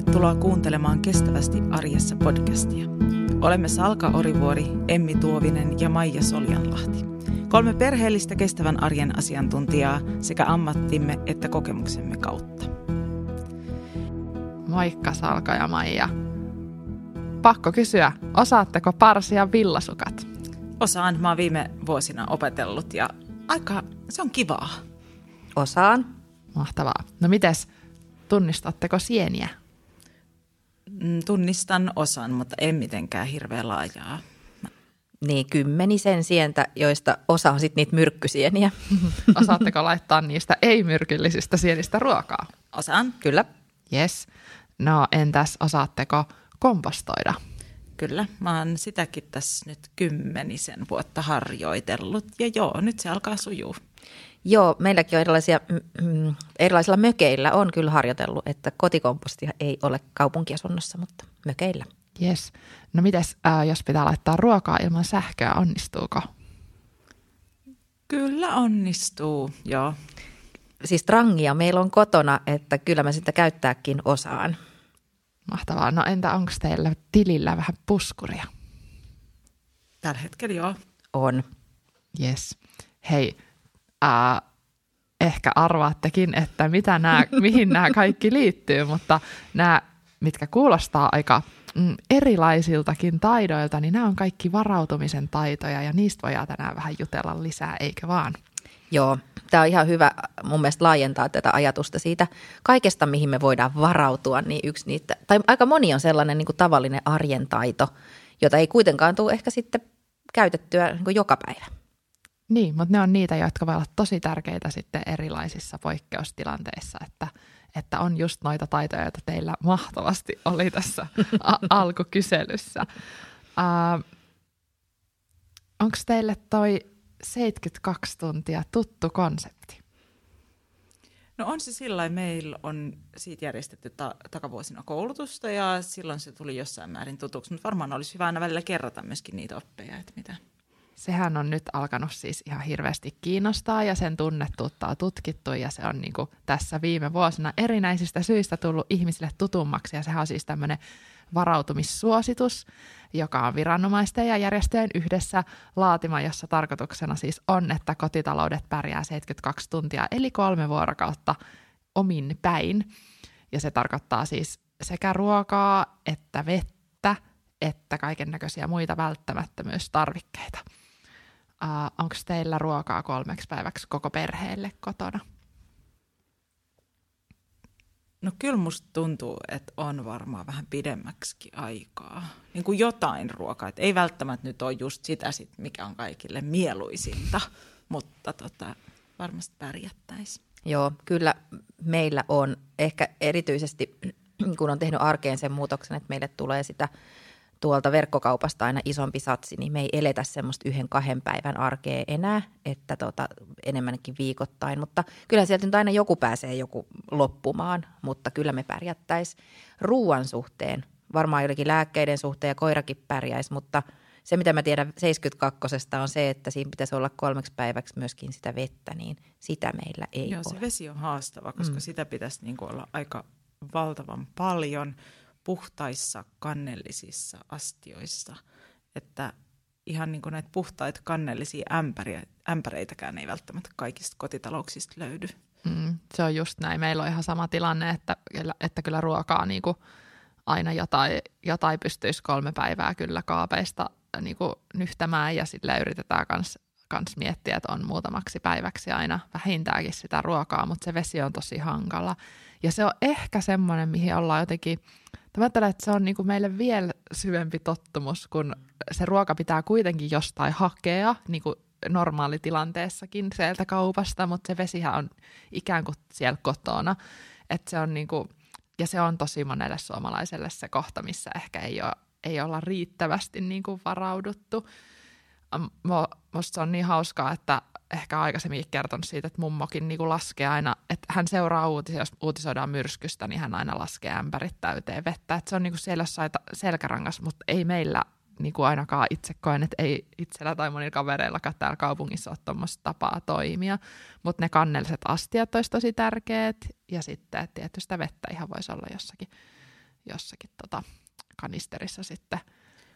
Tervetuloa kuuntelemaan Kestävästi arjessa podcastia. Olemme Salka Orivuori, Emmi Tuovinen ja Maija Soljanlahti. Kolme perheellistä kestävän arjen asiantuntijaa sekä ammattimme että kokemuksemme kautta. Moikka Salka ja Maija. Pakko kysyä, osaatteko parsia villasukat? Osaan, mä oon viime vuosina opetellut ja aika, se on kivaa. Osaan. Mahtavaa. No mites, tunnistatteko sieniä? Mm, tunnistan osan, mutta en mitenkään hirveän laajaa. Niin, kymmenisen sientä, joista osa on sitten niitä myrkkysieniä. Osaatteko laittaa niistä ei-myrkyllisistä sienistä ruokaa? Osaan. Kyllä. Yes. No entäs osaatteko kompostoida? Kyllä, mä oon sitäkin tässä nyt kymmenisen vuotta harjoitellut ja joo, nyt se alkaa sujuu. Joo, meilläkin on erilaisia, mm, erilaisilla mökeillä on kyllä harjoitellut, että kotikompostia ei ole kaupunkiasunnossa, mutta mökeillä. Yes. No mites, äh, jos pitää laittaa ruokaa ilman sähköä, onnistuuko? Kyllä onnistuu, joo. Siis trangia meillä on kotona, että kyllä mä sitä käyttääkin osaan. Mahtavaa. No entä onko teillä tilillä vähän puskuria? Tällä hetkellä joo. On. Yes. Hei, äh, ehkä arvaattekin, että mitä nämä, mihin nämä kaikki liittyy, mutta nämä, mitkä kuulostaa aika mm, erilaisiltakin taidoilta, niin nämä on kaikki varautumisen taitoja ja niistä voidaan tänään vähän jutella lisää, eikö vaan? Joo, tämä on ihan hyvä mun mielestä laajentaa tätä ajatusta siitä kaikesta, mihin me voidaan varautua, niin yksi niitä, tai aika moni on sellainen niin kuin tavallinen arjen taito, jota ei kuitenkaan tule ehkä sitten käytettyä niin kuin joka päivä. Niin, mutta ne on niitä, jotka voi olla tosi tärkeitä sitten erilaisissa poikkeustilanteissa, että, että on just noita taitoja, joita teillä mahtavasti oli tässä a- alkukyselyssä. Uh, Onko teille toi 72 tuntia tuttu konsepti? No on se sillä meillä on siitä järjestetty ta- takavuosina koulutusta ja silloin se tuli jossain määrin tutuksi, mutta varmaan olisi hyvä aina välillä kerrata myöskin niitä oppeja, että mitä, sehän on nyt alkanut siis ihan hirveästi kiinnostaa ja sen tunnettuutta on tutkittu ja se on niin kuin tässä viime vuosina erinäisistä syistä tullut ihmisille tutummaksi ja sehän on siis tämmöinen varautumissuositus, joka on viranomaisten ja järjestöjen yhdessä laatima, jossa tarkoituksena siis on, että kotitaloudet pärjää 72 tuntia eli kolme vuorokautta omin päin. Ja se tarkoittaa siis sekä ruokaa että vettä että kaiken näköisiä muita välttämättömyystarvikkeita. Uh, Onko teillä ruokaa kolmeksi päiväksi koko perheelle kotona? No kyllä musta tuntuu, että on varmaan vähän pidemmäksi aikaa. Niin kuin jotain ruokaa. Et ei välttämättä nyt ole just sitä, sit, mikä on kaikille mieluisinta, mutta tota, varmasti pärjättäisiin. Joo, kyllä meillä on ehkä erityisesti, kun on tehnyt arkeen sen muutoksen, että meille tulee sitä tuolta verkkokaupasta aina isompi satsi, niin me ei eletä semmoista yhden kahden päivän arkea enää, että tota, enemmänkin viikoittain. Mutta kyllä sieltä nyt aina joku pääsee joku loppumaan, mutta kyllä me pärjättäisiin ruoan suhteen. Varmaan jotenkin lääkkeiden suhteen ja koirakin pärjäisi, mutta se mitä mä tiedän 72 on se, että siinä pitäisi olla kolmeksi päiväksi myöskin sitä vettä, niin sitä meillä ei Joo, ole. se vesi on haastava, koska mm. sitä pitäisi niin olla aika valtavan paljon – puhtaissa kannellisissa astioissa, että ihan niin kuin näitä puhtaita kannellisia ämpäriä, ämpäreitäkään ei välttämättä kaikista kotitalouksista löydy. Mm, se on just näin. Meillä on ihan sama tilanne, että, että kyllä ruokaa niin kuin aina jotain, jotain pystyisi kolme päivää kyllä kaapeista niin kuin nyhtämään ja sillä yritetään kans, kans miettiä, että on muutamaksi päiväksi aina vähintäänkin sitä ruokaa, mutta se vesi on tosi hankala. Ja se on ehkä semmoinen, mihin ollaan jotenkin Mä ajattelen, että se on niinku meille vielä syvempi tottumus, kun se ruoka pitää kuitenkin jostain hakea, niin kuin normaalitilanteessakin sieltä kaupasta, mutta se vesihän on ikään kuin siellä kotona. Et se on niinku, ja se on tosi monelle suomalaiselle se kohta, missä ehkä ei, ole, ei olla riittävästi niinku varauduttu. Musta se on niin hauskaa, että ehkä aikaisemmin kertonut siitä, että mummokin niin kuin laskee aina, että hän seuraa uutisia, jos uutisoidaan myrskystä, niin hän aina laskee ämpärit täyteen vettä. Että se on niin kuin siellä jossain selkärangas, mutta ei meillä niin kuin ainakaan itse koen, että ei itsellä tai monilla kavereillakaan täällä kaupungissa ole tuommoista tapaa toimia. Mutta ne kannelliset astiat olisi tosi tärkeät ja sitten tietysti vettä ihan voisi olla jossakin jossakin tota, kanisterissa sitten.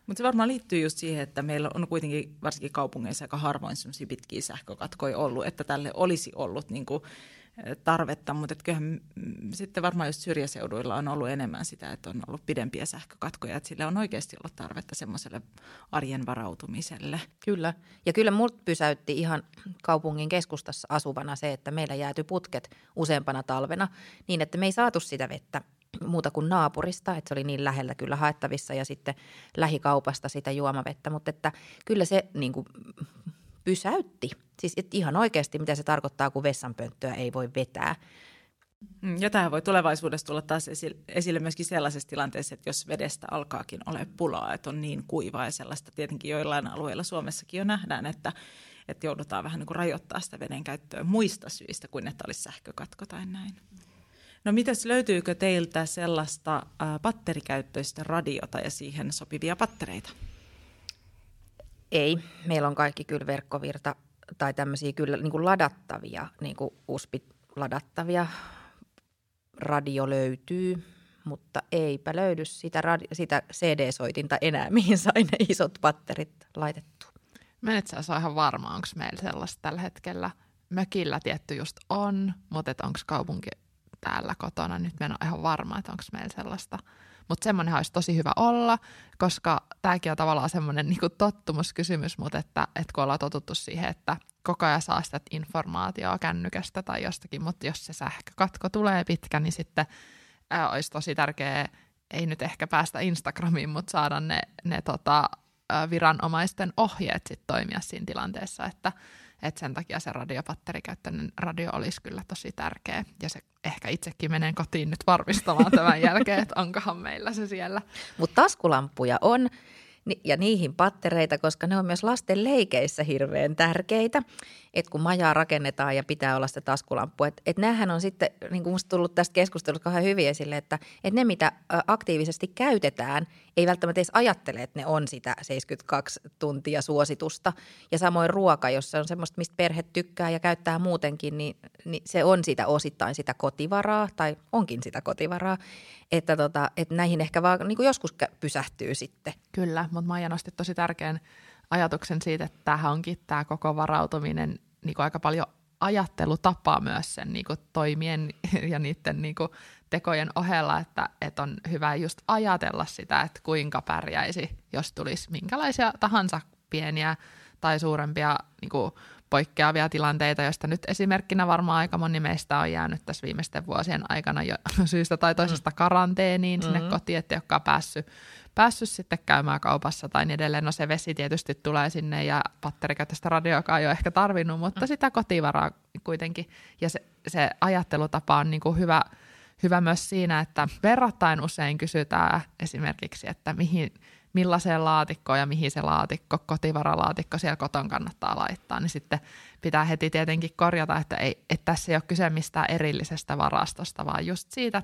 Mutta se varmaan liittyy just siihen, että meillä on kuitenkin varsinkin kaupungeissa aika harvoin semmoisia pitkiä sähkökatkoja ollut, että tälle olisi ollut niin kuin tarvetta, mutta kyllähän sitten varmaan just syrjäseuduilla on ollut enemmän sitä, että on ollut pidempiä sähkökatkoja, että sille on oikeasti ollut tarvetta semmoiselle arjen varautumiselle. Kyllä, ja kyllä mut pysäytti ihan kaupungin keskustassa asuvana se, että meillä jääty putket useampana talvena niin, että me ei saatu sitä vettä muuta kuin naapurista, että se oli niin lähellä kyllä haettavissa ja sitten lähikaupasta sitä juomavettä, mutta että kyllä se niin kuin, pysäytti. Siis että ihan oikeasti, mitä se tarkoittaa, kun vessanpönttöä ei voi vetää. Mm, ja tämä voi tulevaisuudessa tulla taas esille myöskin sellaisessa tilanteessa, että jos vedestä alkaakin ole pulaa, että on niin kuivaa ja sellaista tietenkin joillain alueilla Suomessakin jo nähdään, että, että joudutaan vähän niin kuin rajoittaa sitä veden käyttöä muista syistä kuin että olisi sähkökatko tai näin. No mitäs löytyykö teiltä sellaista äh, batterikäyttöistä radiota ja siihen sopivia pattereita? Ei, meillä on kaikki kyllä verkkovirta tai tämmöisiä kyllä niin kuin ladattavia, niin kuin ladattavia. Radio löytyy, mutta eipä löydy sitä, radi- sitä CD-soitinta enää, mihin sai ne isot patterit laitettu. Mä et saa ihan varma, onko meillä sellaista tällä hetkellä. Mökillä tietty just on, mutta onko kaupunki täällä kotona. Nyt mä en ole ihan varma, että onko meillä sellaista. Mutta semmoinen olisi tosi hyvä olla, koska tämäkin on tavallaan semmoinen niin tottumuskysymys, mutta että, että kun ollaan totuttu siihen, että koko ajan saa sitä informaatiota kännykästä tai jostakin, mutta jos se sähkökatko tulee pitkä, niin sitten ää, olisi tosi tärkeää, ei nyt ehkä päästä Instagramiin, mutta saada ne, ne tota, viranomaisten ohjeet sitten toimia siinä tilanteessa, että et sen takia se radiopatterikäyttöinen radio olisi kyllä tosi tärkeä. Ja se ehkä itsekin menee kotiin nyt varmistamaan tämän jälkeen, että onkohan meillä se siellä. Mutta taskulampuja on ja niihin pattereita, koska ne on myös lasten leikeissä hirveän tärkeitä että kun majaa rakennetaan ja pitää olla sitä taskulampu, että et näähän on sitten, niin kuin tullut tästä keskustelusta kauhean hyvin esille, että et ne mitä aktiivisesti käytetään, ei välttämättä edes ajattele, että ne on sitä 72 tuntia suositusta. Ja samoin ruoka, jos se on semmoista, mistä perhe tykkää ja käyttää muutenkin, niin, niin se on sitä osittain sitä kotivaraa tai onkin sitä kotivaraa, että, tota, että näihin ehkä vaan niin kuin joskus pysähtyy sitten. Kyllä, mutta Maija nosti tosi tärkeän ajatuksen siitä, että tämähän onkin tämä koko varautuminen niin kuin aika paljon ajattelutapaa myös sen niin kuin toimien ja niiden niin kuin tekojen ohella, että, että on hyvä just ajatella sitä, että kuinka pärjäisi, jos tulisi minkälaisia tahansa pieniä tai suurempia niin kuin poikkeavia tilanteita, joista nyt esimerkkinä varmaan aika moni meistä on jäänyt tässä viimeisten vuosien aikana jo syystä tai toisesta mm. karanteeniin mm-hmm. sinne kotiin, että joka päässyt päässyt sitten käymään kaupassa tai niin edelleen. No se vesi tietysti tulee sinne ja patterikäytöstä radioakaan ei ole ehkä tarvinnut, mutta mm. sitä kotivaraa kuitenkin. Ja se, se ajattelutapa on niin kuin hyvä, hyvä myös siinä, että verrattain usein kysytään esimerkiksi, että mihin, millaiseen laatikkoon ja mihin se laatikko, kotivaralaatikko siellä koton kannattaa laittaa, niin sitten pitää heti tietenkin korjata, että, ei, että tässä ei ole kyse mistään erillisestä varastosta, vaan just siitä,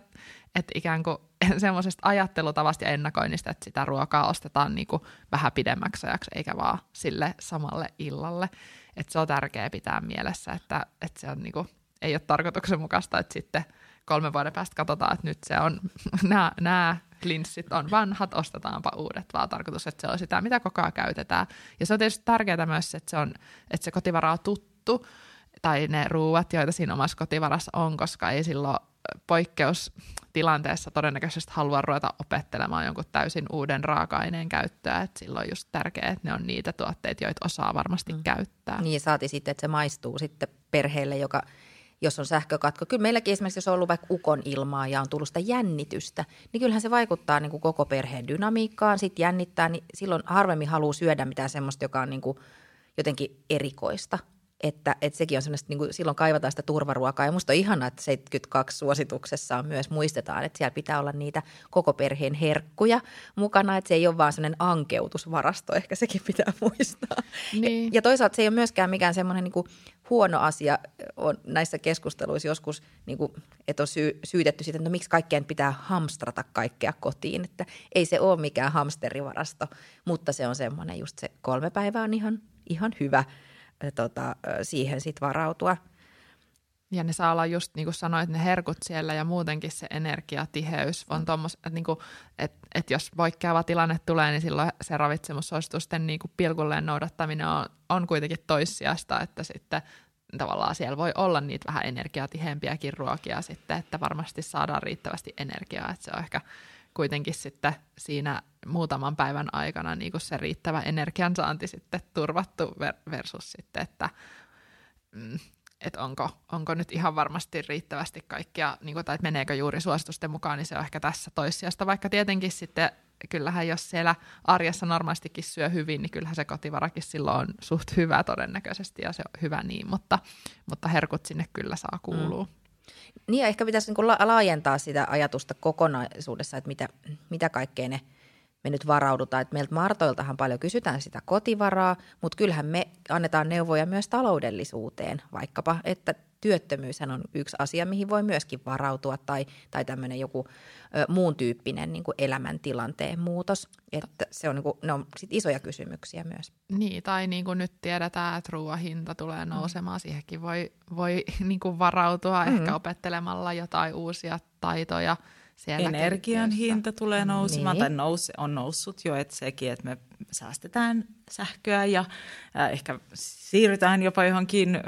että ikään kuin semmoisesta ajattelutavasta ja ennakoinnista, että sitä ruokaa ostetaan niin kuin vähän pidemmäksi ajaksi, eikä vaan sille samalle illalle. Että se on tärkeää pitää mielessä, että, että se on niin kuin, ei ole tarkoituksenmukaista, että sitten kolme vuoden päästä katsotaan, että nyt se on, nämä, nämä linssit on vanhat, ostetaanpa uudet, vaan tarkoitus, että se on sitä, mitä koko ajan käytetään. Ja se on tietysti tärkeää myös, että se, on, että se kotivara on tuttu, tai ne ruuat, joita siinä omassa kotivarassa on, koska ei silloin poikkeustilanteessa todennäköisesti halua ruveta opettelemaan jonkun täysin uuden raaka-aineen käyttöä. Et silloin on just tärkeää, että ne on niitä tuotteita, joita osaa varmasti mm. käyttää. Niin saati sitten, että se maistuu sitten perheelle, joka jos on sähkökatko. Kyllä meilläkin esimerkiksi, jos on ollut vaikka ukon ilmaa ja on tullut sitä jännitystä, niin kyllähän se vaikuttaa niin kuin koko perheen dynamiikkaan, sitten jännittää, niin silloin harvemmin haluaa syödä mitään semmoista, joka on niin kuin jotenkin erikoista että, että sekin on semmoista, niin kuin silloin kaivataan sitä turvaruokaa. Ja musta on ihanaa, että 72 suosituksessa on myös muistetaan, että siellä pitää olla niitä koko perheen herkkuja mukana, että se ei ole vaan semmoinen ankeutusvarasto, ehkä sekin pitää muistaa. Niin. Ja toisaalta se ei ole myöskään mikään semmoinen niin huono asia on näissä keskusteluissa joskus, niin kuin, että on syy, syytetty siitä, että no miksi kaikkeen pitää hamstrata kaikkea kotiin, että ei se ole mikään hamsterivarasto, mutta se on semmoinen just se kolme päivää on ihan, ihan hyvä – tota, siihen sit varautua. Ja ne saa olla just niin kuin sanoit, ne herkut siellä ja muutenkin se energiatiheys on tuommoista, että, niin että, että jos poikkeava tilanne tulee, niin silloin se ravitsemussuositusten niin kuin pilkulleen noudattaminen on, on kuitenkin toissijasta, että sitten tavallaan siellä voi olla niitä vähän energiatiheempiäkin ruokia sitten, että varmasti saadaan riittävästi energiaa, että se on ehkä kuitenkin sitten siinä muutaman päivän aikana niin kuin se riittävä energiansaanti sitten turvattu versus sitten, että, mm, että onko, onko nyt ihan varmasti riittävästi kaikkia, niin kuin, tai että meneekö juuri suositusten mukaan, niin se on ehkä tässä toissijasta, vaikka tietenkin sitten kyllähän jos siellä arjessa normaalistikin syö hyvin, niin kyllähän se kotivarakin silloin on suht hyvä todennäköisesti ja se on hyvä niin, mutta, mutta herkut sinne kyllä saa kuulua. Mm. Niin ja ehkä pitäisi niin laajentaa sitä ajatusta kokonaisuudessa, että mitä, mitä kaikkea ne me nyt varaudutaan. Että meiltä Martoiltahan paljon kysytään sitä kotivaraa, mutta kyllähän me annetaan neuvoja myös taloudellisuuteen, vaikkapa, että työttömyys on yksi asia, mihin voi myöskin varautua, tai, tai tämmöinen joku ö, muun tyyppinen niin kuin elämäntilanteen muutos. Että se on, niin kuin, ne on sit isoja kysymyksiä myös. Niin, tai niin kuin nyt tiedetään, että ruoan hinta tulee mm. nousemaan, mm. siihenkin voi, voi niin kuin varautua mm. ehkä opettelemalla jotain uusia taitoja – siellä Energian hinta tulee nousemaan, niin. tai nous, on noussut jo, että sekin, että me säästetään sähköä ja äh, ehkä siirrytään jopa johonkin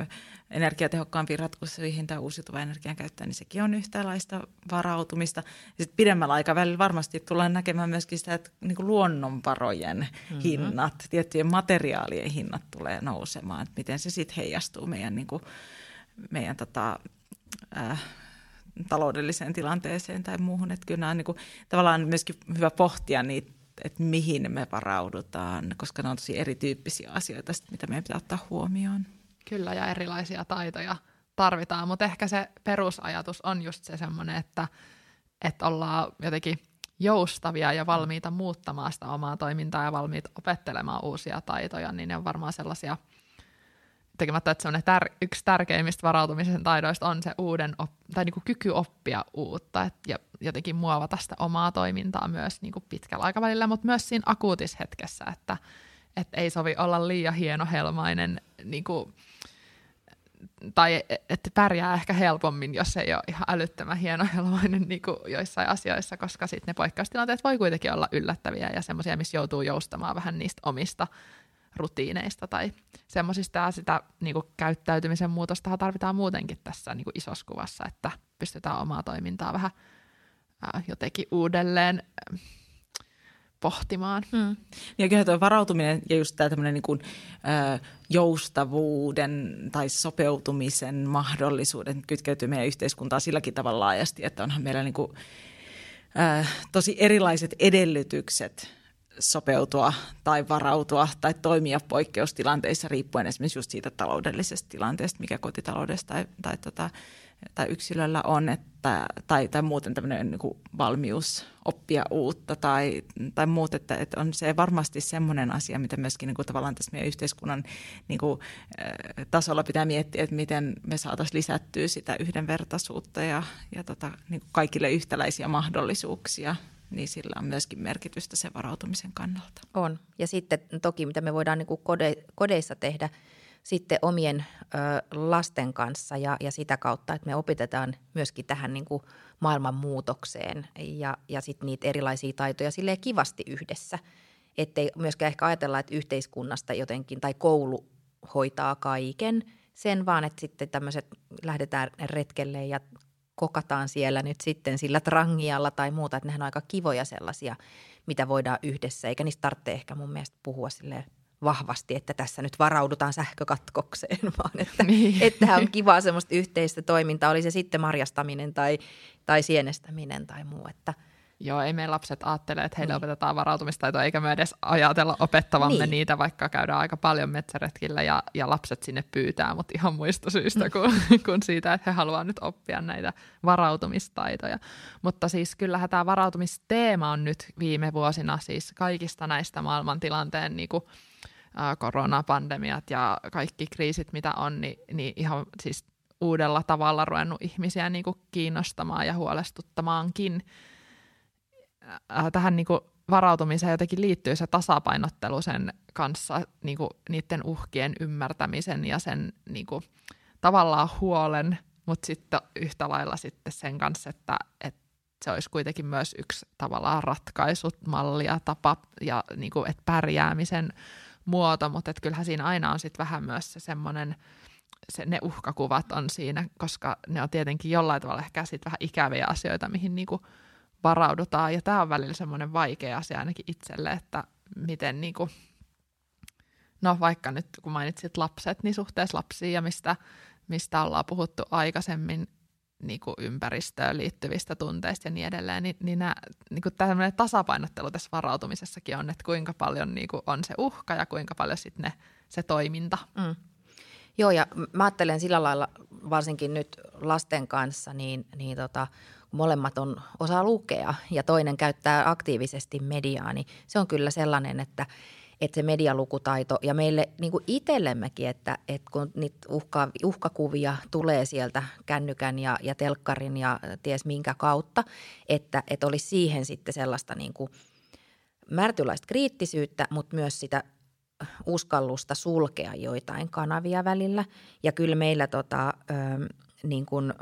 energiatehokkaampiin ratkaisuihin tai uusiutuvan energian käyttöön, niin sekin on yhtälaista varautumista. Ja sitten pidemmällä aikavälillä varmasti tullaan näkemään myöskin sitä, että niin kuin luonnonvarojen mm-hmm. hinnat, tiettyjen materiaalien hinnat tulee nousemaan, että miten se sitten heijastuu meidän, niin kuin, meidän tota, äh, taloudelliseen tilanteeseen tai muuhun. Että kyllä on niin kuin, tavallaan myöskin hyvä pohtia niitä, että mihin me varaudutaan, koska ne on tosi erityyppisiä asioita, mitä meidän pitää ottaa huomioon. Kyllä, ja erilaisia taitoja tarvitaan, mutta ehkä se perusajatus on just se semmoinen, että, että ollaan jotenkin joustavia ja valmiita muuttamaan sitä omaa toimintaa ja valmiita opettelemaan uusia taitoja, niin ne on varmaan sellaisia – tekemättä, että se tär- yksi tärkeimmistä varautumisen taidoista on se uuden op- tai niin kuin kyky oppia uutta et, ja jotenkin muovata sitä omaa toimintaa myös niin kuin pitkällä aikavälillä, mutta myös siinä akuutishetkessä, että et ei sovi olla liian hienohelmainen niin kuin, tai että pärjää ehkä helpommin, jos ei ole ihan älyttömän hienohelmainen niin kuin joissain asioissa, koska sitten ne poikkeustilanteet voi kuitenkin olla yllättäviä ja semmoisia, missä joutuu joustamaan vähän niistä omista rutiineista tai semmoisista ja sitä niin kuin käyttäytymisen muutosta tarvitaan muutenkin tässä niin kuin isossa kuvassa, että pystytään omaa toimintaa vähän jotenkin uudelleen pohtimaan. Mm. Ja kyllä tuo varautuminen ja just tämä tämmöinen niin kuin, ää, joustavuuden tai sopeutumisen mahdollisuuden kytkeytyy meidän yhteiskuntaan silläkin tavalla laajasti, että onhan meillä niin kuin, ää, tosi erilaiset edellytykset sopeutua tai varautua tai toimia poikkeustilanteissa riippuen esimerkiksi just siitä taloudellisesta tilanteesta, mikä kotitaloudessa tai, tai, tota, tai yksilöllä on, että, tai, tai muuten tämmöinen niin kuin valmius oppia uutta tai, tai muut, että, että on se varmasti semmoinen asia, mitä myöskin niin kuin tavallaan tässä meidän yhteiskunnan niin kuin, tasolla pitää miettiä, että miten me saataisiin lisättyä sitä yhdenvertaisuutta ja, ja tota, niin kuin kaikille yhtäläisiä mahdollisuuksia niin sillä on myöskin merkitystä sen varautumisen kannalta. On. Ja sitten toki, mitä me voidaan niin kuin kode, kodeissa tehdä sitten omien ö, lasten kanssa ja, ja sitä kautta, että me opitetaan myöskin tähän niin kuin maailman muutokseen ja, ja sitten niitä erilaisia taitoja silleen kivasti yhdessä. Ettei myöskään ehkä ajatella, että yhteiskunnasta jotenkin tai koulu hoitaa kaiken sen, vaan että sitten tämmöiset lähdetään retkelle ja kokataan siellä nyt sitten sillä trangialla tai muuta, että nehän on aika kivoja sellaisia, mitä voidaan yhdessä, eikä niistä tarvitse ehkä mun mielestä puhua sille vahvasti, että tässä nyt varaudutaan sähkökatkokseen, vaan että, niin. että on kivaa semmoista yhteistä toimintaa, oli se sitten marjastaminen tai, tai sienestäminen tai muu, että – Joo, ei meidän lapset ajattele, että heille niin. opetetaan varautumistaitoa, eikä me edes ajatella opettavamme niin. niitä, vaikka käydään aika paljon metsäretkillä ja, ja lapset sinne pyytää, mutta ihan muista syystä kuin, kuin siitä, että he haluavat nyt oppia näitä varautumistaitoja. Mutta siis kyllähän tämä varautumisteema on nyt viime vuosina siis kaikista näistä maailmantilanteen niin kuin, ä, koronapandemiat ja kaikki kriisit, mitä on, niin, niin ihan siis uudella tavalla ruvennut ihmisiä niin kuin kiinnostamaan ja huolestuttamaankin äh, tähän niin kuin varautumiseen jotenkin liittyy se tasapainottelu sen kanssa, niin kuin niiden uhkien ymmärtämisen ja sen niin kuin, tavallaan huolen mutta sitten yhtä lailla sitten sen kanssa, että, että se olisi kuitenkin myös yksi tavallaan ratkaisumalli ja tapa ja niin kuin, että pärjäämisen muoto, mutta että kyllähän siinä aina on sitten vähän myös se semmoinen, se, ne uhkakuvat on siinä, koska ne on tietenkin jollain tavalla ehkä sitten vähän ikäviä asioita, mihin niin kuin varaudutaan. Ja tämä on välillä semmoinen vaikea asia ainakin itselle, että miten niin kuin, no vaikka nyt kun mainitsit lapset, niin suhteessa lapsiin ja mistä, mistä ollaan puhuttu aikaisemmin, niin kuin ympäristöön liittyvistä tunteista ja niin edelleen, niin, niin, nämä, niin kuin tämmöinen tasapainottelu tässä varautumisessakin on, että kuinka paljon niin kuin on se uhka ja kuinka paljon sitten ne, se toiminta. Mm. Joo, ja mä ajattelen sillä lailla varsinkin nyt lasten kanssa, niin, niin tota, molemmat on osaa lukea ja toinen käyttää aktiivisesti mediaa, niin se on kyllä sellainen, että – että se medialukutaito ja meille niin kuin itsellemmekin, että, että kun niitä uhka, uhkakuvia tulee sieltä kännykän ja, ja telkkarin ja ties minkä kautta, että, että olisi siihen sitten sellaista niin kuin märtyläistä kriittisyyttä, mutta myös sitä uskallusta sulkea joitain kanavia välillä. Ja kyllä meillä tota, ö, niin kuin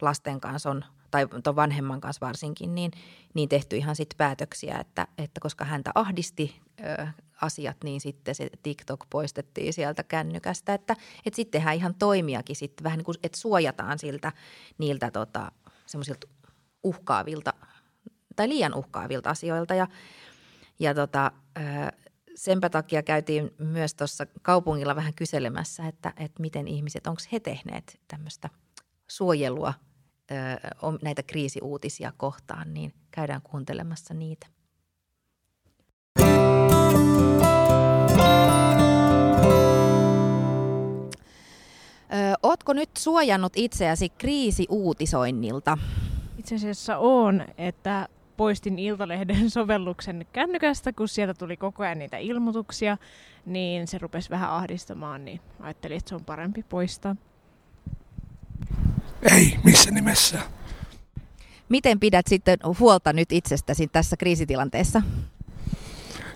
lasten kanssa on, tai tuon vanhemman kanssa varsinkin, niin, niin tehty ihan sitten päätöksiä, että, että koska häntä ahdisti ö, asiat, niin sitten se TikTok poistettiin sieltä kännykästä. Että, että sitten tehdään ihan toimiakin sitten vähän niin kuin, että suojataan siltä niiltä tota, semmoisilta uhkaavilta tai liian uhkaavilta asioilta. Ja, ja tota, senpä takia käytiin myös tuossa kaupungilla vähän kyselemässä, että, että miten ihmiset, onko he tehneet tämmöistä suojelua näitä kriisiuutisia kohtaan, niin käydään kuuntelemassa niitä. ootko nyt suojannut itseäsi kriisiuutisoinnilta? Itse asiassa on, että poistin Iltalehden sovelluksen kännykästä, kun sieltä tuli koko ajan niitä ilmoituksia, niin se rupesi vähän ahdistamaan, niin ajattelin, että se on parempi poistaa. Ei, missä nimessä. Miten pidät sitten huolta nyt itsestäsi tässä kriisitilanteessa?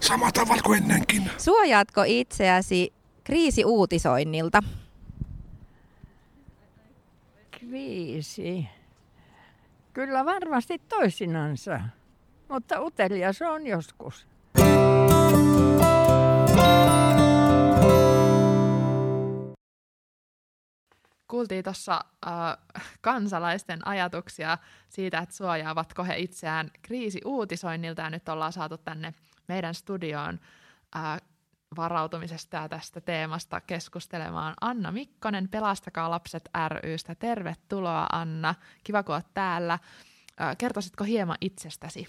Sama tavalla kuin ennenkin. Suojaatko itseäsi kriisiuutisoinnilta? viisi. Kyllä varmasti toisinansa, mutta utelias on joskus. Kuultiin tuossa äh, kansalaisten ajatuksia siitä, että suojaavatko he itseään kriisiuutisoinnilta, ja nyt ollaan saatu tänne meidän studioon äh, varautumisesta ja tästä teemasta keskustelemaan Anna Mikkonen Pelastakaa lapset rystä. Tervetuloa Anna, kiva kun olet täällä. Kertoisitko hieman itsestäsi?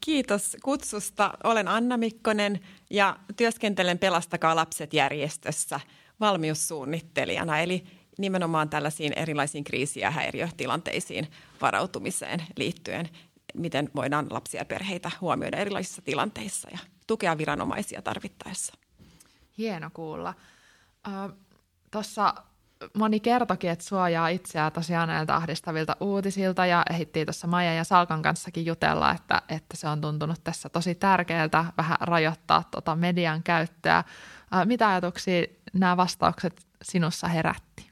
Kiitos kutsusta. Olen Anna Mikkonen ja työskentelen Pelastakaa lapset järjestössä valmiussuunnittelijana, eli nimenomaan tällaisiin erilaisiin kriisi- ja häiriötilanteisiin varautumiseen liittyen, miten voidaan lapsia ja perheitä huomioida erilaisissa tilanteissa ja tukea viranomaisia tarvittaessa. Hieno kuulla. Uh, Tuossa moni kertokin, että suojaa itseään tosiaan näiltä ahdistavilta uutisilta ja ehittiin tuossa Maija ja Salkan kanssakin jutella, että, että se on tuntunut tässä tosi tärkeältä vähän rajoittaa tota median käyttöä. Mitä ajatuksia nämä vastaukset sinussa herätti?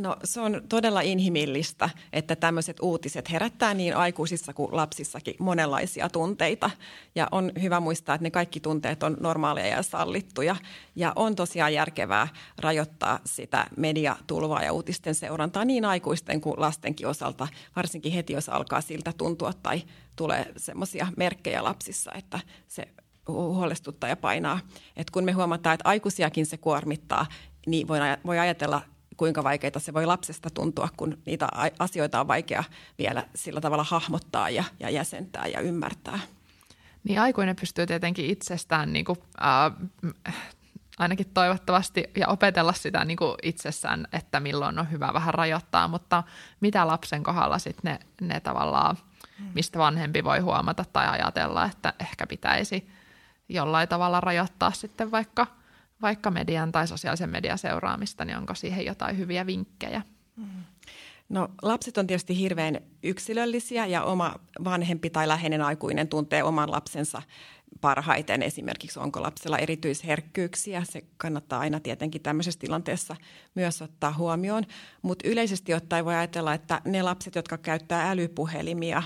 No se on todella inhimillistä, että tämmöiset uutiset herättää niin aikuisissa kuin lapsissakin monenlaisia tunteita. Ja on hyvä muistaa, että ne kaikki tunteet on normaaleja ja sallittuja. Ja on tosiaan järkevää rajoittaa sitä mediatulvaa ja uutisten seurantaa niin aikuisten kuin lastenkin osalta, varsinkin heti jos alkaa siltä tuntua tai tulee semmoisia merkkejä lapsissa, että se huolestuttaa ja painaa. Et kun me huomataan, että aikuisiakin se kuormittaa, niin voi ajatella kuinka vaikeita se voi lapsesta tuntua, kun niitä asioita on vaikea vielä sillä tavalla hahmottaa ja, ja jäsentää ja ymmärtää. Niin aikuinen pystyy tietenkin itsestään niin kuin, äh, ainakin toivottavasti ja opetella sitä niin kuin itsessään, että milloin on hyvä vähän rajoittaa, mutta mitä lapsen kohdalla sitten ne, ne tavallaan, mistä vanhempi voi huomata tai ajatella, että ehkä pitäisi jollain tavalla rajoittaa sitten vaikka – vaikka median tai sosiaalisen median seuraamista, niin onko siihen jotain hyviä vinkkejä? No lapset on tietysti hirveän yksilöllisiä ja oma vanhempi tai läheinen aikuinen tuntee oman lapsensa parhaiten esimerkiksi, onko lapsella erityisherkkyyksiä. Se kannattaa aina tietenkin tämmöisessä tilanteessa myös ottaa huomioon. Mutta yleisesti ottaen voi ajatella, että ne lapset, jotka käyttää älypuhelimia,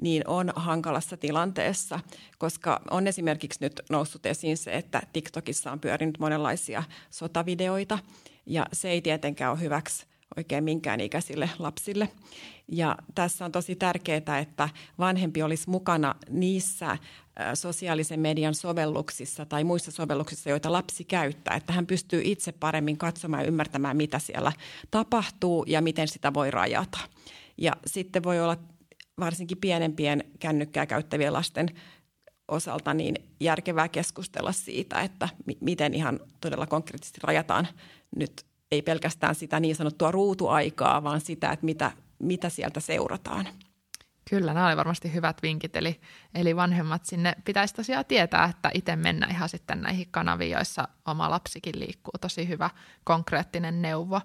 niin on hankalassa tilanteessa, koska on esimerkiksi nyt noussut esiin se, että TikTokissa on pyörinyt monenlaisia sotavideoita ja se ei tietenkään ole hyväksi oikein minkään ikäisille lapsille. Ja tässä on tosi tärkeää, että vanhempi olisi mukana niissä sosiaalisen median sovelluksissa tai muissa sovelluksissa, joita lapsi käyttää, että hän pystyy itse paremmin katsomaan ja ymmärtämään, mitä siellä tapahtuu ja miten sitä voi rajata. Ja sitten voi olla varsinkin pienempien kännykkää käyttävien lasten osalta niin järkevää keskustella siitä, että miten ihan todella konkreettisesti rajataan nyt ei pelkästään sitä niin sanottua ruutuaikaa, vaan sitä, että mitä, mitä sieltä seurataan. Kyllä, nämä oli varmasti hyvät vinkit, eli, eli vanhemmat sinne pitäisi tosiaan tietää, että itse mennä ihan sitten näihin kanaviin, joissa oma lapsikin liikkuu. Tosi hyvä konkreettinen neuvo.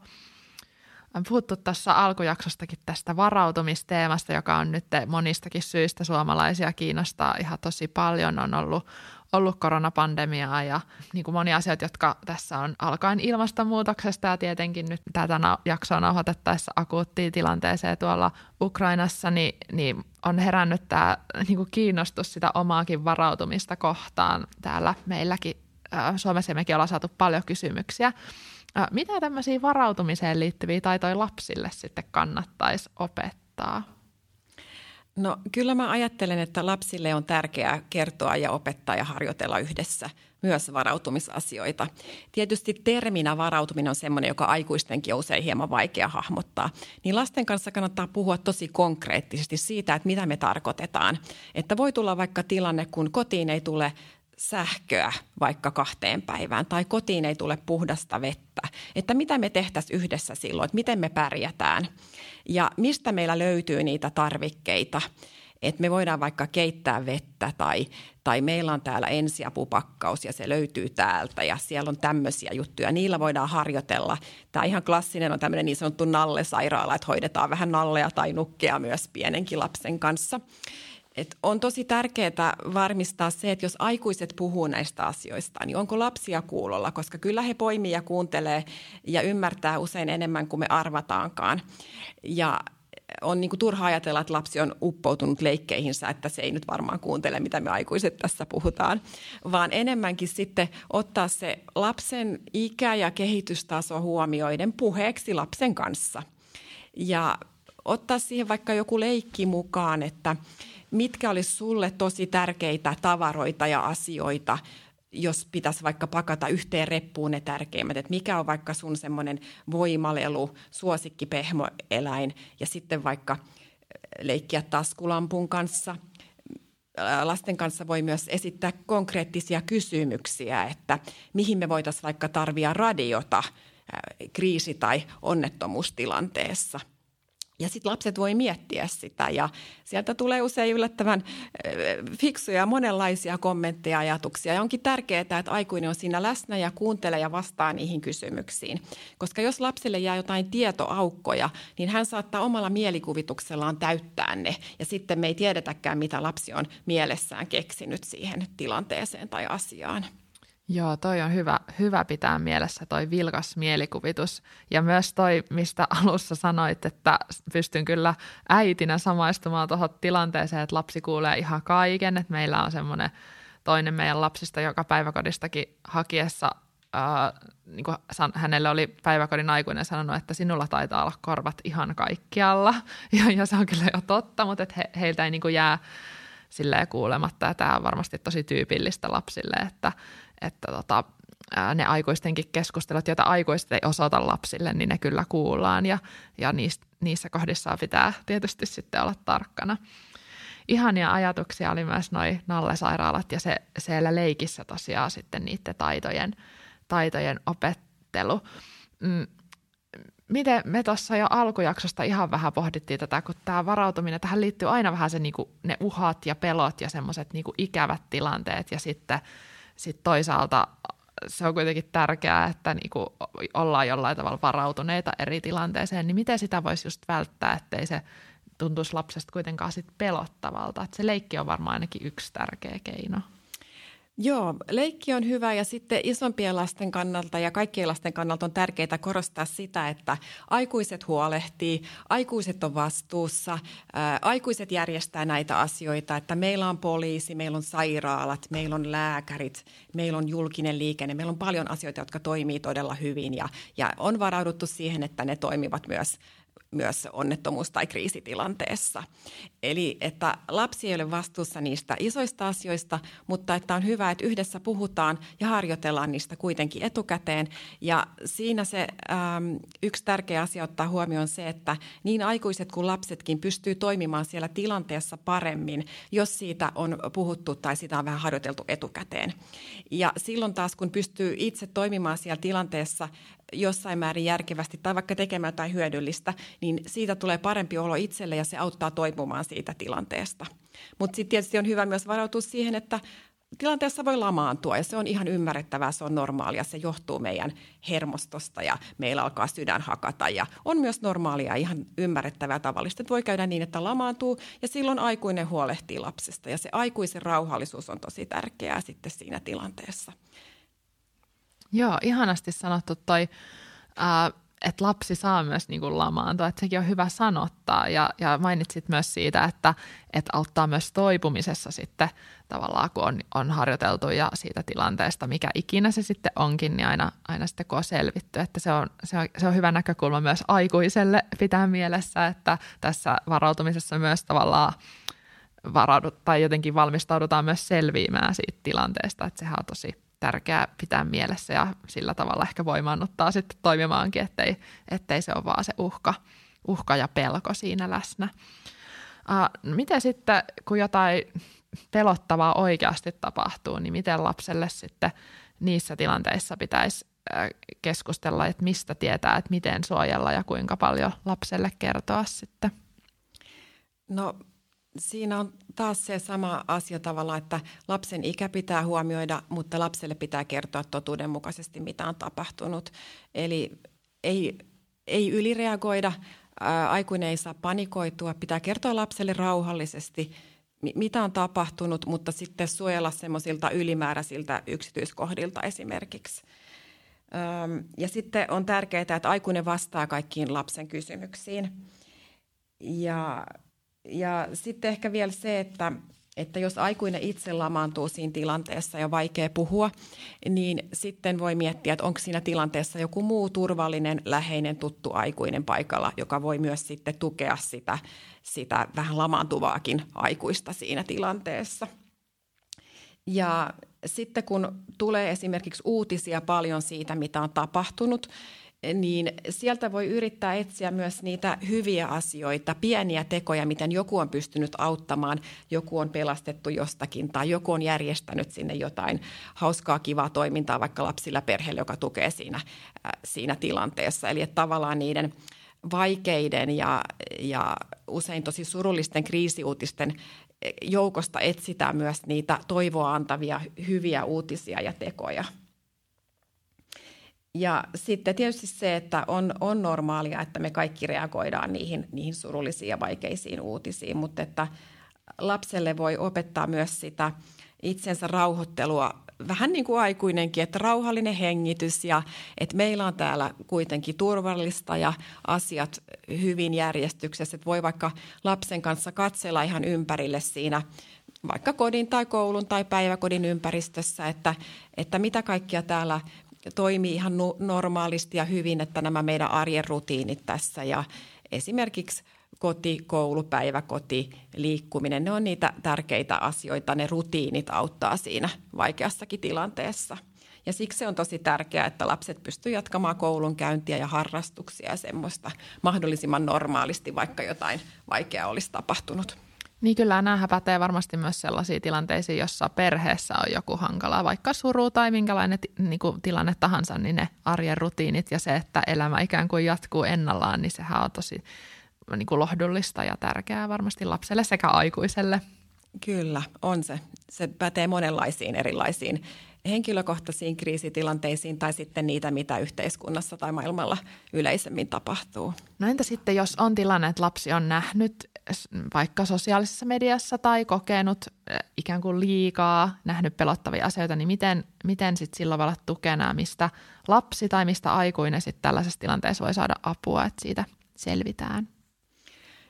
On puhuttu tässä alkujaksostakin tästä varautumisteemasta, joka on nyt monistakin syistä suomalaisia kiinnostaa ihan tosi paljon. On ollut ollut koronapandemiaa ja niin kuin monia asioita, jotka tässä on alkaen ilmastonmuutoksesta ja tietenkin nyt tätä jaksoa nauhoitettaessa akuuttiin tilanteeseen tuolla Ukrainassa, niin, niin on herännyt tämä niin kuin kiinnostus sitä omaakin varautumista kohtaan täällä meilläkin Suomessa mekin ollaan saatu paljon kysymyksiä. Mitä tämmöisiä varautumiseen liittyviä taitoja lapsille sitten kannattaisi opettaa? No kyllä mä ajattelen, että lapsille on tärkeää kertoa ja opettaa ja harjoitella yhdessä myös varautumisasioita. Tietysti terminä varautuminen on sellainen, joka aikuistenkin on usein hieman vaikea hahmottaa. Niin lasten kanssa kannattaa puhua tosi konkreettisesti siitä, että mitä me tarkoitetaan. Että voi tulla vaikka tilanne, kun kotiin ei tule sähköä vaikka kahteen päivään tai kotiin ei tule puhdasta vettä. Että mitä me tehtäisiin yhdessä silloin, että miten me pärjätään ja mistä meillä löytyy niitä tarvikkeita. Että me voidaan vaikka keittää vettä tai, tai meillä on täällä ensiapupakkaus ja se löytyy täältä ja siellä on tämmöisiä juttuja. Niillä voidaan harjoitella. Tämä ihan klassinen on tämmöinen niin sanottu nallesairaala, että hoidetaan vähän nalleja tai nukkea myös pienenkin lapsen kanssa. Et on tosi tärkeää varmistaa se, että jos aikuiset puhuu näistä asioista, niin onko lapsia kuulolla, koska kyllä he poimii ja kuuntelee ja ymmärtää usein enemmän kuin me arvataankaan. Ja on niin kuin turha ajatella, että lapsi on uppoutunut leikkeihinsä, että se ei nyt varmaan kuuntele, mitä me aikuiset tässä puhutaan, vaan enemmänkin sitten ottaa se lapsen ikä ja kehitystaso huomioiden puheeksi lapsen kanssa. Ja ottaa siihen vaikka joku leikki mukaan, että mitkä olisi sulle tosi tärkeitä tavaroita ja asioita, jos pitäisi vaikka pakata yhteen reppuun ne tärkeimmät, että mikä on vaikka sun semmoinen voimalelu, suosikki pehmoeläin ja sitten vaikka leikkiä taskulampun kanssa. Lasten kanssa voi myös esittää konkreettisia kysymyksiä, että mihin me voitaisiin vaikka tarvia radiota kriisi- tai onnettomuustilanteessa – ja sitten lapset voi miettiä sitä ja sieltä tulee usein yllättävän fiksuja monenlaisia kommentteja ja ajatuksia. Ja onkin tärkeää, että aikuinen on siinä läsnä ja kuuntelee ja vastaa niihin kysymyksiin. Koska jos lapselle jää jotain tietoaukkoja, niin hän saattaa omalla mielikuvituksellaan täyttää ne. Ja sitten me ei tiedetäkään, mitä lapsi on mielessään keksinyt siihen tilanteeseen tai asiaan. Joo, toi on hyvä, hyvä pitää mielessä toi vilkas mielikuvitus. Ja myös toi, mistä alussa sanoit, että pystyn kyllä äitinä samaistumaan tuohon tilanteeseen, että lapsi kuulee ihan kaiken. Että meillä on semmoinen toinen meidän lapsista, joka päiväkodistakin hakiessa, ää, niin kuin hänelle oli päiväkodin aikuinen sanonut, että sinulla taitaa olla korvat ihan kaikkialla. Ja, ja se on kyllä jo totta, mutta että he, heiltä ei niin kuin jää silleen kuulematta. Ja tämä on varmasti tosi tyypillistä lapsille, että että tota, ne aikuistenkin keskustelut, joita aikuiset ei osoita lapsille, niin ne kyllä kuullaan ja, ja niissä, niissä kohdissa pitää tietysti sitten olla tarkkana. Ihania ajatuksia oli myös noin nallesairaalat ja se siellä leikissä tosiaan sitten niiden taitojen, taitojen opettelu. Mm, miten me tuossa jo alkujaksosta ihan vähän pohdittiin tätä, kun tämä varautuminen, tähän liittyy aina vähän se, niinku, ne uhat ja pelot ja semmoiset niinku, ikävät tilanteet ja sitten – sitten toisaalta se on kuitenkin tärkeää, että niinku ollaan jollain tavalla varautuneita eri tilanteeseen, niin miten sitä voisi just välttää, ettei se tuntuisi lapsesta kuitenkaan sit pelottavalta. Et se leikki on varmaan ainakin yksi tärkeä keino. Joo, leikki on hyvä ja sitten isompien lasten kannalta ja kaikkien lasten kannalta on tärkeää korostaa sitä, että aikuiset huolehtii, aikuiset on vastuussa, ää, aikuiset järjestää näitä asioita, että meillä on poliisi, meillä on sairaalat, meillä on lääkärit, meillä on julkinen liikenne, meillä on paljon asioita, jotka toimii todella hyvin ja, ja on varauduttu siihen, että ne toimivat myös myös onnettomuus- tai kriisitilanteessa. Eli että lapsi ei ole vastuussa niistä isoista asioista, mutta että on hyvä, että yhdessä puhutaan ja harjoitellaan niistä kuitenkin etukäteen. Ja siinä se äm, yksi tärkeä asia ottaa huomioon se, että niin aikuiset kuin lapsetkin pystyy toimimaan siellä tilanteessa paremmin, jos siitä on puhuttu tai sitä on vähän harjoiteltu etukäteen. Ja silloin taas, kun pystyy itse toimimaan siellä tilanteessa jossain määrin järkevästi tai vaikka tekemään jotain hyödyllistä, niin siitä tulee parempi olo itselle ja se auttaa toipumaan siitä tilanteesta. Mutta sitten tietysti on hyvä myös varautua siihen, että tilanteessa voi lamaantua ja se on ihan ymmärrettävää, se on normaalia, se johtuu meidän hermostosta ja meillä alkaa sydän hakata ja on myös normaalia ihan ymmärrettävää tavallista, että voi käydä niin, että lamaantuu ja silloin aikuinen huolehtii lapsesta ja se aikuisen rauhallisuus on tosi tärkeää sitten siinä tilanteessa. Joo, ihanasti sanottu toi, äh, että lapsi saa myös niin kuin lamaantua, että sekin on hyvä sanottaa. Ja, ja mainitsit myös siitä, että, että auttaa myös toipumisessa sitten tavallaan, kun on, on harjoiteltu ja siitä tilanteesta, mikä ikinä se sitten onkin, niin aina, aina sitten kun on selvitty. Että se on, se, on, se on hyvä näkökulma myös aikuiselle pitää mielessä, että tässä varautumisessa myös tavallaan varaudut, tai jotenkin valmistaudutaan myös selviämään siitä tilanteesta, että sehän on tosi tärkeää pitää mielessä ja sillä tavalla ehkä voimaannuttaa sitten toimimaankin, ettei, ettei se ole vaan se uhka, uhka ja pelko siinä läsnä. Uh, miten sitten, kun jotain pelottavaa oikeasti tapahtuu, niin miten lapselle sitten niissä tilanteissa pitäisi keskustella, että mistä tietää, että miten suojella ja kuinka paljon lapselle kertoa sitten? No Siinä on taas se sama asia tavalla, että lapsen ikä pitää huomioida, mutta lapselle pitää kertoa totuudenmukaisesti, mitä on tapahtunut. Eli ei, ei ylireagoida, ää, aikuinen ei saa panikoitua, pitää kertoa lapselle rauhallisesti, mitä on tapahtunut, mutta sitten suojella semmoisilta ylimääräisiltä yksityiskohdilta esimerkiksi. Ja sitten on tärkeää, että aikuinen vastaa kaikkiin lapsen kysymyksiin. Ja ja sitten ehkä vielä se, että, että jos aikuinen itse lamaantuu siinä tilanteessa ja vaikea puhua, niin sitten voi miettiä, että onko siinä tilanteessa joku muu turvallinen, läheinen, tuttu aikuinen paikalla, joka voi myös sitten tukea sitä, sitä vähän lamaantuvaakin aikuista siinä tilanteessa. Ja sitten kun tulee esimerkiksi uutisia paljon siitä, mitä on tapahtunut, niin sieltä voi yrittää etsiä myös niitä hyviä asioita, pieniä tekoja, miten joku on pystynyt auttamaan, joku on pelastettu jostakin tai joku on järjestänyt sinne jotain hauskaa, kivaa toimintaa vaikka lapsilla perheelle, joka tukee siinä, äh, siinä tilanteessa. Eli että tavallaan niiden vaikeiden ja, ja usein tosi surullisten kriisiuutisten joukosta etsitään myös niitä toivoa antavia hyviä uutisia ja tekoja – ja sitten tietysti se, että on, on normaalia, että me kaikki reagoidaan niihin, niihin surullisiin ja vaikeisiin uutisiin, mutta että lapselle voi opettaa myös sitä itsensä rauhoittelua vähän niin kuin aikuinenkin, että rauhallinen hengitys ja että meillä on täällä kuitenkin turvallista ja asiat hyvin järjestyksessä. Että voi vaikka lapsen kanssa katsella ihan ympärille siinä vaikka kodin tai koulun tai päiväkodin ympäristössä, että, että mitä kaikkia täällä toimii ihan normaalisti ja hyvin, että nämä meidän arjen rutiinit tässä ja esimerkiksi koti, koulu, päiväkoti, liikkuminen, ne on niitä tärkeitä asioita, ne rutiinit auttaa siinä vaikeassakin tilanteessa. Ja siksi on tosi tärkeää, että lapset pystyvät jatkamaan koulunkäyntiä ja harrastuksia ja semmoista mahdollisimman normaalisti, vaikka jotain vaikeaa olisi tapahtunut. Niin kyllä nämä pätee varmasti myös sellaisiin tilanteisiin, jossa perheessä on joku hankala, vaikka suru tai minkälainen niin kuin tilanne tahansa, niin ne arjen rutiinit ja se, että elämä ikään kuin jatkuu ennallaan, niin sehän on tosi niin kuin lohdullista ja tärkeää varmasti lapselle sekä aikuiselle. Kyllä, on se. Se pätee monenlaisiin erilaisiin henkilökohtaisiin kriisitilanteisiin tai sitten niitä, mitä yhteiskunnassa tai maailmalla yleisemmin tapahtuu. No entä sitten, jos on tilanne, että lapsi on nähnyt vaikka sosiaalisessa mediassa tai kokenut ikään kuin liikaa, nähnyt pelottavia asioita, niin miten, miten sitten silloin voi olla tukena, mistä lapsi tai mistä aikuinen sitten tällaisessa tilanteessa voi saada apua, että siitä selvitään?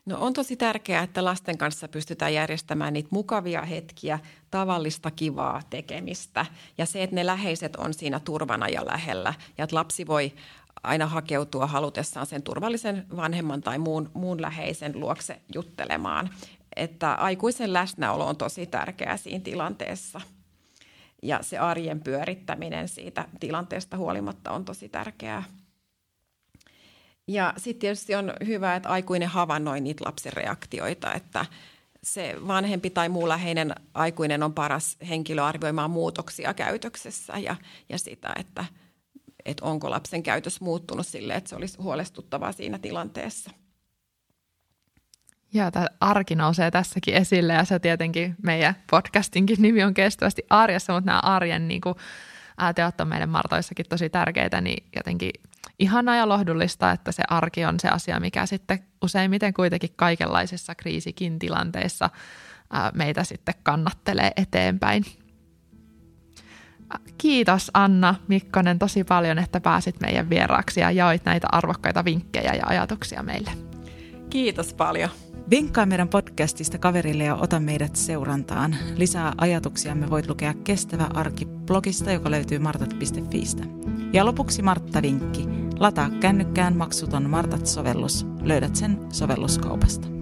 No on tosi tärkeää, että lasten kanssa pystytään järjestämään niitä mukavia hetkiä, tavallista kivaa tekemistä ja se, että ne läheiset on siinä turvana ja lähellä ja että lapsi voi aina hakeutua halutessaan sen turvallisen vanhemman tai muun, muun läheisen luokse juttelemaan. Että aikuisen läsnäolo on tosi tärkeää siinä tilanteessa. Ja se arjen pyörittäminen siitä tilanteesta huolimatta on tosi tärkeää. Ja sitten tietysti on hyvä, että aikuinen havainnoi niitä lapsen reaktioita, että se vanhempi tai muu läheinen aikuinen on paras henkilö arvioimaan muutoksia käytöksessä ja, ja sitä, että, että onko lapsen käytös muuttunut sille, että se olisi huolestuttavaa siinä tilanteessa. Joo, tämä arki nousee tässäkin esille ja se tietenkin meidän podcastinkin nimi on kestävästi arjessa, mutta nämä arjen niin kuin, teot on meidän Martoissakin tosi tärkeitä, niin jotenkin ihanaa ja lohdullista, että se arki on se asia, mikä sitten useimmiten kuitenkin kaikenlaisissa kriisikin tilanteissa meitä sitten kannattelee eteenpäin. Kiitos Anna Mikkonen tosi paljon, että pääsit meidän vieraaksi ja jaoit näitä arvokkaita vinkkejä ja ajatuksia meille. Kiitos paljon. Vinkkaa meidän podcastista kaverille ja ota meidät seurantaan. Lisää ajatuksia me voit lukea Kestävä arki blogista, joka löytyy martat.fiistä. Ja lopuksi Martta-vinkki. Lataa kännykkään maksuton Martat-sovellus. Löydät sen sovelluskaupasta.